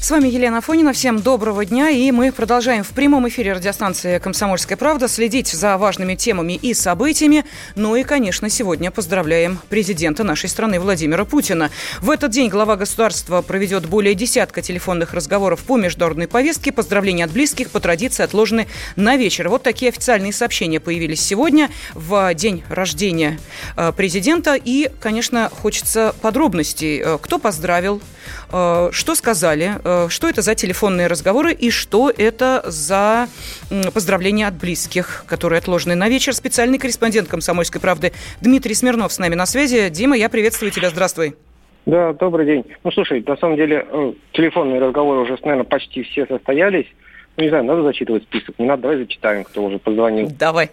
С вами Елена Фонина. Всем доброго дня. И мы продолжаем в прямом эфире радиостанции «Комсомольская правда» следить за важными темами и событиями. Ну и, конечно, сегодня поздравляем президента нашей страны Владимира Путина. В этот день глава государства проведет более десятка телефонных разговоров по международной повестке. Поздравления от близких по традиции отложены на вечер. Вот такие официальные сообщения появились сегодня в день рождения э, президента. И, конечно, хочется подробностей. Э, кто поздравил, э, что сказали, что это за телефонные разговоры и что это за поздравления от близких, которые отложены на вечер. Специальный корреспондент «Комсомольской правды» Дмитрий Смирнов с нами на связи. Дима, я приветствую тебя. Здравствуй. Да, добрый день. Ну, слушай, на самом деле э, телефонные разговоры уже, наверное, почти все состоялись. Ну, не знаю, надо зачитывать список. Не надо, давай зачитаем, кто уже позвонил. Давай.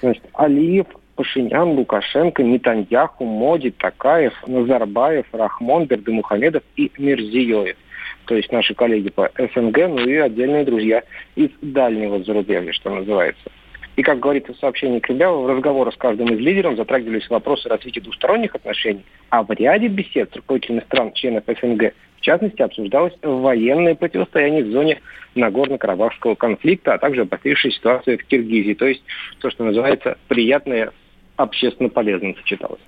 Значит, Алиев, Пашинян, Лукашенко, Нетаньяху, Моди, Такаев, Назарбаев, Рахмон, Бердымухамедов и Мирзиёев то есть наши коллеги по СНГ, ну и отдельные друзья из дальнего зарубежья, что называется. И, как говорится в сообщении Кремля, в разговорах с каждым из лидеров затрагивались вопросы развития двусторонних отношений, а в ряде бесед с руководителями стран, членов СНГ, в частности, обсуждалось военное противостояние в зоне Нагорно-Карабахского конфликта, а также обострившая ситуация в Киргизии. То есть то, что называется приятное общественно полезным сочеталось.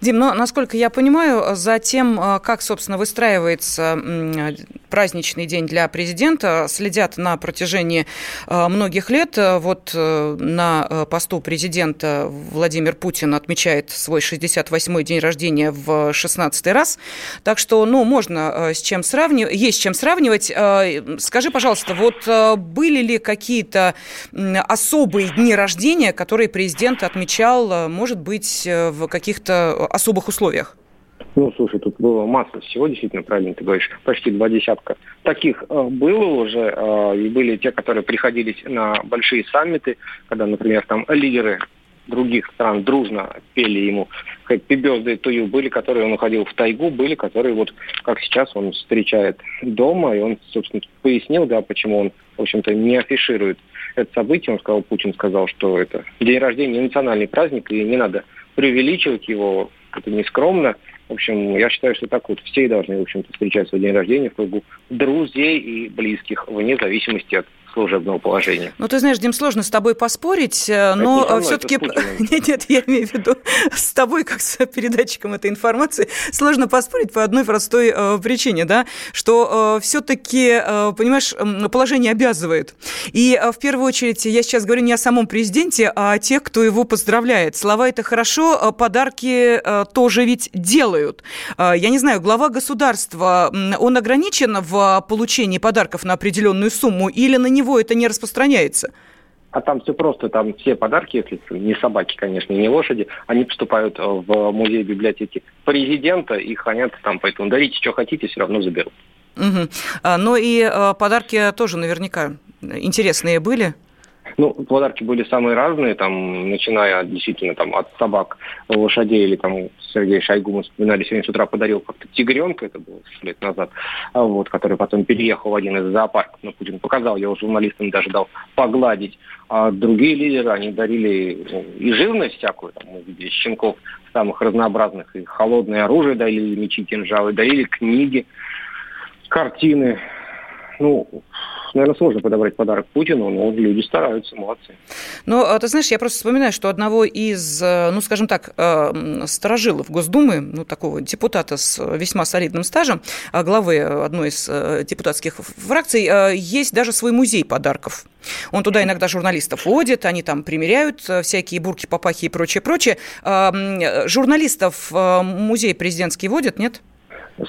Дим, но, насколько я понимаю, за тем, э, как, собственно, выстраивается праздничный день для президента, следят на протяжении э, многих лет. Вот э, на посту президента Владимир Путин отмечает свой 68-й день рождения в 16 раз. Так что, ну, можно с чем сравнивать, есть с чем сравнивать. Скажи, пожалуйста, вот были ли какие-то особые дни рождения, которые президент отмечал, может быть, в каких-то особых условиях? Ну, слушай, тут было масса всего, действительно, правильно ты говоришь, почти два десятка. Таких э, было уже, э, и были те, которые приходились на большие саммиты, когда, например, там лидеры других стран дружно пели ему Happy Birthday to you. Были, которые он уходил в тайгу, были, которые вот, как сейчас, он встречает дома, и он, собственно, пояснил, да, почему он, в общем-то, не афиширует это событие. Он сказал, Путин сказал, что это день рождения национальный праздник, и не надо преувеличивать его, это нескромно. В общем, я считаю, что так вот все должны, в общем-то, встречать свой день рождения в кругу друзей и близких, вне зависимости от служебного положения. Ну, ты знаешь, Дим, сложно с тобой поспорить, э, но все-таки... Нет, нет, я имею в виду с тобой, как с передатчиком этой информации, сложно поспорить по одной простой э, причине, да, что э, все-таки, э, понимаешь, положение обязывает. И э, в первую очередь я сейчас говорю не о самом президенте, а о тех, кто его поздравляет. Слова это хорошо, э, подарки э, тоже ведь делают. Э, я не знаю, глава государства, он ограничен в получении подарков на определенную сумму или на него него это не распространяется? А там все просто, там все подарки, если не собаки, конечно, не лошади, они поступают в музей библиотеки президента и хранятся там, поэтому дарите, что хотите, все равно заберут. Угу. А, ну и а, подарки тоже наверняка интересные были? Ну, подарки были самые разные, там, начиная действительно там, от собак, лошадей, или там Сергей Шойгу, мы вспоминали, сегодня с утра подарил как-то тигренка, это было лет назад, а вот, который потом переехал в один из зоопарков, ну, Путин показал, его журналистам даже дал погладить. А другие лидеры, они дарили ну, и живность всякую, там, видели щенков самых разнообразных, и холодное оружие дарили, мечи, кинжалы, дарили книги, картины. Ну, наверное, сложно подобрать подарок Путину, но люди стараются, молодцы. Ну, а ты знаешь, я просто вспоминаю, что одного из, э, ну, скажем так, э, сторожилов Госдумы, ну, такого депутата с весьма солидным стажем, а главы одной из э, депутатских фракций, есть даже свой музей подарков. Он туда иногда журналистов водит, они там примеряют всякие бурки, папахи и прочее, прочее. Журналистов музей президентский водит, нет?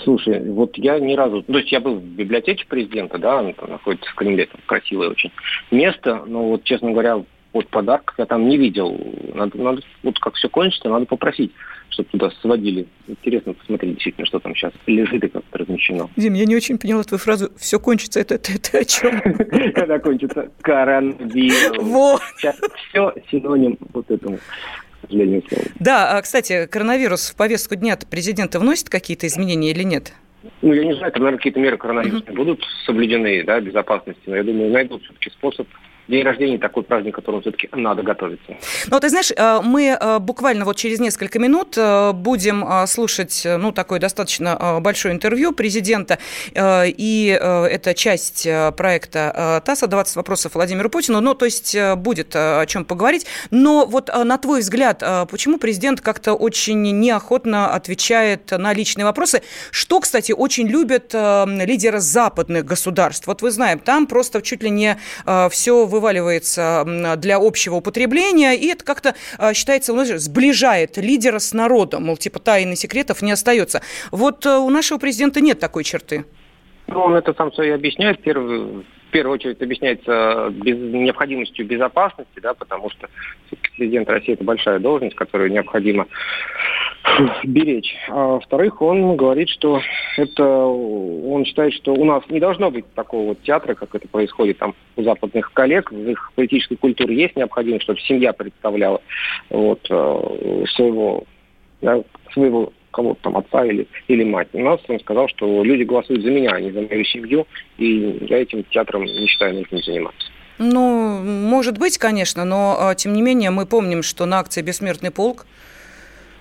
Слушай, вот я ни разу... То есть я был в библиотеке президента, да, она там находится в Кремле, там красивое очень место, но вот, честно говоря, вот подарков я там не видел. Надо, надо, вот как все кончится, надо попросить, чтобы туда сводили. Интересно посмотреть действительно, что там сейчас лежит и как-то размещено. Дим, я не очень поняла твою фразу «все кончится». Это, это, это о чем? Когда кончится коронавирус. Вот. Сейчас все синоним вот этому сожалению, Да, а, кстати, коронавирус в повестку дня президента вносит какие-то изменения или нет? Ну, я не знаю, наверное, какие-то меры коронавируса mm-hmm. будут соблюдены, да, безопасности, но я думаю, найдут все-таки способ день рождения такой праздник, которому все-таки надо готовиться. Ну, ты знаешь, э, мы э, буквально вот через несколько минут э, будем слушать, ну, такое достаточно большое интервью президента, и это часть проекта ТАСС «20 вопросов Владимиру Путину», ну, то есть будет о чем поговорить. Но вот на твой взгляд, почему президент как-то очень неохотно отвечает на личные вопросы, что, кстати, очень любят лидеры западных государств? Вот вы знаем, там просто чуть ли не все в вываливается для общего употребления, и это как-то а, считается, ну, сближает лидера с народом, мол, типа тайны секретов не остается. Вот э, у нашего президента нет такой черты. Ну, он это сам и объясняет. Первый, в первую очередь объясняется без, необходимостью безопасности, да, потому что президент России это большая должность, которую необходимо беречь. А во-вторых, он говорит, что это он считает, что у нас не должно быть такого вот театра, как это происходит там у западных коллег. В их политической культуре есть необходимость, чтобы семья представляла вот, э, своего, да, своего кого-то там отца или, или мать. У нас он сказал, что люди голосуют за меня, а не за мою семью, и я этим театром не считаю нужным заниматься. Ну, может быть, конечно, но а, тем не менее мы помним, что на акции «Бессмертный полк»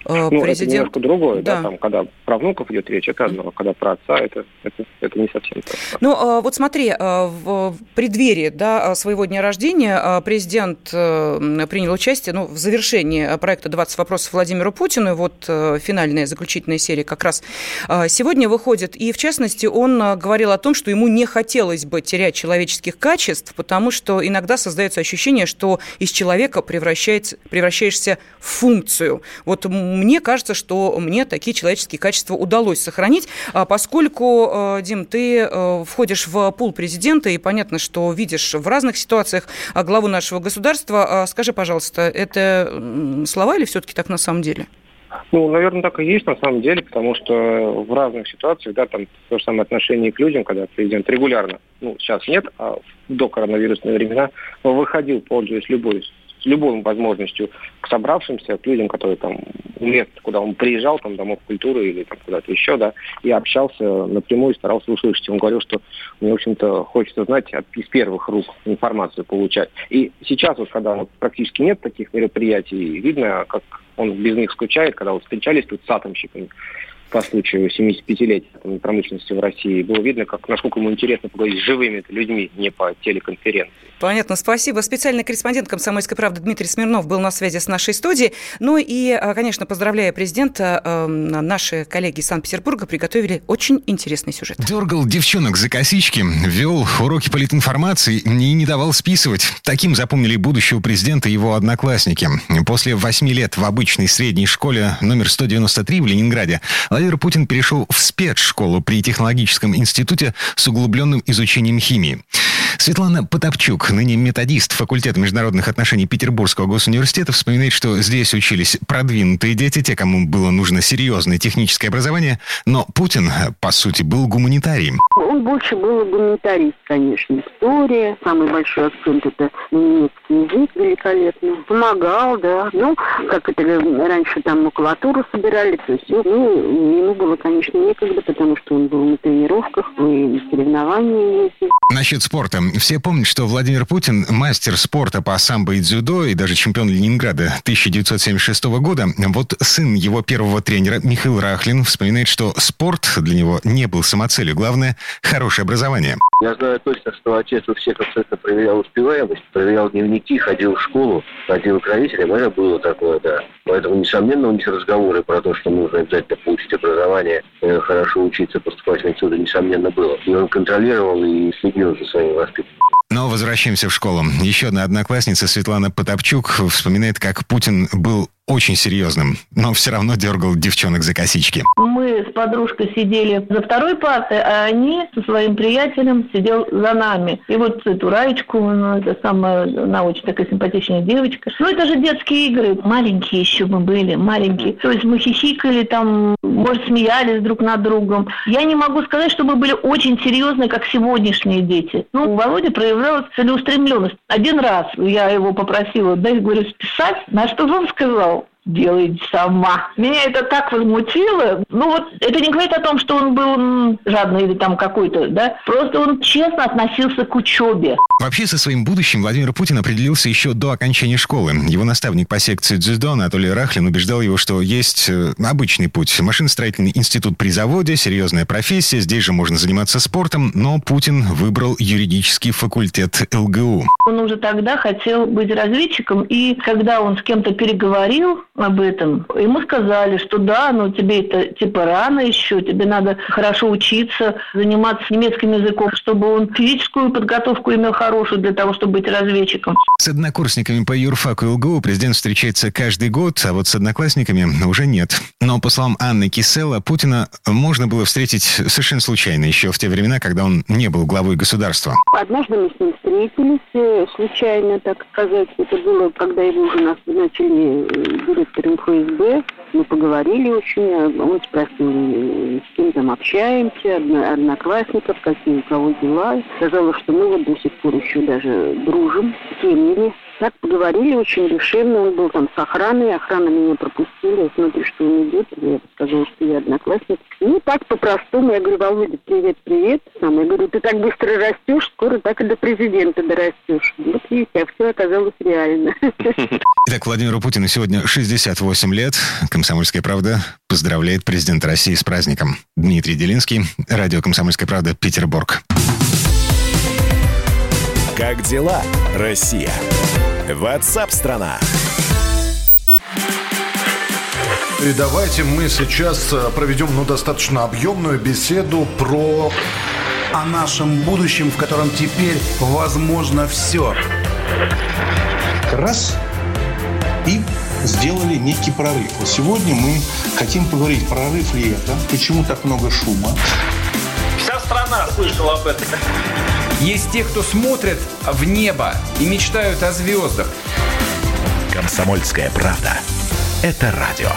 Э, ну, президент... это немножко другое, да. да, там, когда про внуков идет речь, это одно, а когда про отца, это, это, это не совсем то. Ну, а, вот смотри, а, в преддверии да, своего дня рождения президент э, принял участие ну, в завершении проекта «20 вопросов Владимиру Путину», вот э, финальная, заключительная серия как раз сегодня выходит, и в частности он говорил о том, что ему не хотелось бы терять человеческих качеств, потому что иногда создается ощущение, что из человека превращается, превращаешься в функцию. Вот мне кажется, что мне такие человеческие качества удалось сохранить, а поскольку, э, Дим, ты э, входишь в пул президента, и понятно, что видишь в разных ситуациях а, главу нашего государства. А скажи, пожалуйста, это слова или все-таки так на самом деле? Ну, наверное, так и есть на самом деле, потому что в разных ситуациях, да, там то же самое отношение к людям, когда президент регулярно, ну, сейчас нет, а до коронавирусные времена, выходил, пользуясь любой любой возможностью к собравшимся, к людям, которые там мест, куда он приезжал, там, домов культуры или там куда-то еще, да, и общался напрямую, старался услышать. Он говорил, что мне, в общем-то, хочется знать из первых рук информацию получать. И сейчас, вот, когда практически нет таких мероприятий, видно, как он без них скучает, когда вот встречались тут с атомщиками, по случаю 75-летия промышленности в России. Было видно, как, насколько ему интересно поговорить с живыми людьми, не по телеконференции. Понятно, спасибо. Специальный корреспондент «Комсомольской правды» Дмитрий Смирнов был на связи с нашей студией. Ну и, а, конечно, поздравляя президента, эм, наши коллеги из Санкт-Петербурга приготовили очень интересный сюжет. Дергал девчонок за косички, вел уроки политинформации и не давал списывать. Таким запомнили будущего президента его одноклассники. После восьми лет в обычной средней школе номер 193 в Ленинграде Владимир Путин перешел в спецшколу при технологическом институте с углубленным изучением химии. Светлана Потапчук, ныне методист факультета международных отношений Петербургского госуниверситета, вспоминает, что здесь учились продвинутые дети, те, кому было нужно серьезное техническое образование, но Путин, по сути, был гуманитарием. Он больше был гуманитарист, конечно. История, самый большой акцент это немецкий язык великолепно. Помогал, да. Ну, как это раньше там макулатуру собирали, то есть, ну, ему было, конечно, некогда, потому что он был на тренировках, и на соревнованиях ездил. Насчет спорта. Все помнят, что Владимир Путин мастер спорта по самбо и дзюдо и даже чемпион Ленинграда 1976 года. Вот сын его первого тренера Михаил Рахлин вспоминает, что спорт для него не был самоцелью. Главное – хорошее образование. Я знаю точно, что отец у всех абсолютно проверял успеваемость, проверял дневники, ходил в школу, ходил к родителям. Это было такое, да. Поэтому, несомненно, у них разговоры про то, что нужно обязательно получить образование, э, хорошо учиться, поступать в несомненно, было. И он контролировал и следил за своими воспитанниками. Но возвращаемся в школу. Еще одна одноклассница Светлана Потапчук вспоминает, как Путин был очень серьезным, но все равно дергал девчонок за косички. Мы с подружкой сидели за второй партой, а они со своим приятелем сидел за нами. И вот эту Раечку, ну, это самая, очень такая симпатичная девочка. Ну, это же детские игры. Маленькие еще мы были, маленькие. То есть мы хихикали там, может, смеялись друг над другом. Я не могу сказать, что мы были очень серьезные, как сегодняшние дети. Ну, у Володи проявлялась целеустремленность. Один раз я его попросила, дай, говорю, списать, на что он сказал, делает сама. Меня это так возмутило. Ну вот это не говорит о том, что он был жадный или там какой-то, да. Просто он честно относился к учебе. Вообще со своим будущим Владимир Путин определился еще до окончания школы. Его наставник по секции дзюдо Анатолий Рахлин убеждал его, что есть э, обычный путь. Машиностроительный институт при заводе, серьезная профессия, здесь же можно заниматься спортом, но Путин выбрал юридический факультет ЛГУ. Он уже тогда хотел быть разведчиком, и когда он с кем-то переговорил, об этом. Ему сказали, что да, но тебе это типа рано еще, тебе надо хорошо учиться, заниматься немецким языком, чтобы он физическую подготовку имел хорошую для того, чтобы быть разведчиком. С однокурсниками по юрфаку ЛГУ президент встречается каждый год, а вот с одноклассниками уже нет. Но, по словам Анны Кисела, Путина можно было встретить совершенно случайно, еще в те времена, когда он не был главой государства. Однажды мы с ним встретились, э, случайно, так сказать. Это было, когда его уже нас начали э, директором ФСБ. Мы поговорили очень, а он спросил, с кем там общаемся, одноклассников, какие у кого дела. Сказала, что мы вот до сих пор еще даже дружим семьями. Так поговорили очень душевно, он был там с охраной, охрана меня пропустила, я смотрю, что он идет, я сказала, что я одноклассник. Ну, так по-простому, я говорю, Володя, привет, привет. Сам, я говорю, ты так быстро растешь, скоро так и до президента дорастешь. Вот видите, а все оказалось реально. Итак, Владимиру Путину сегодня 68 лет. Комсомольская правда поздравляет президента России с праздником. Дмитрий Делинский, радио «Комсомольская правда», Петербург. Как дела, Россия? Ватсап-страна! И давайте мы сейчас э, проведем ну, достаточно объемную беседу про... О нашем будущем, в котором теперь возможно все. Раз и сделали некий прорыв. Вот сегодня мы хотим поговорить, прорыв ли это, почему так много шума. Вся страна слышала об этом. Есть те, кто смотрят в небо и мечтают о звездах. Комсомольская правда. Это радио.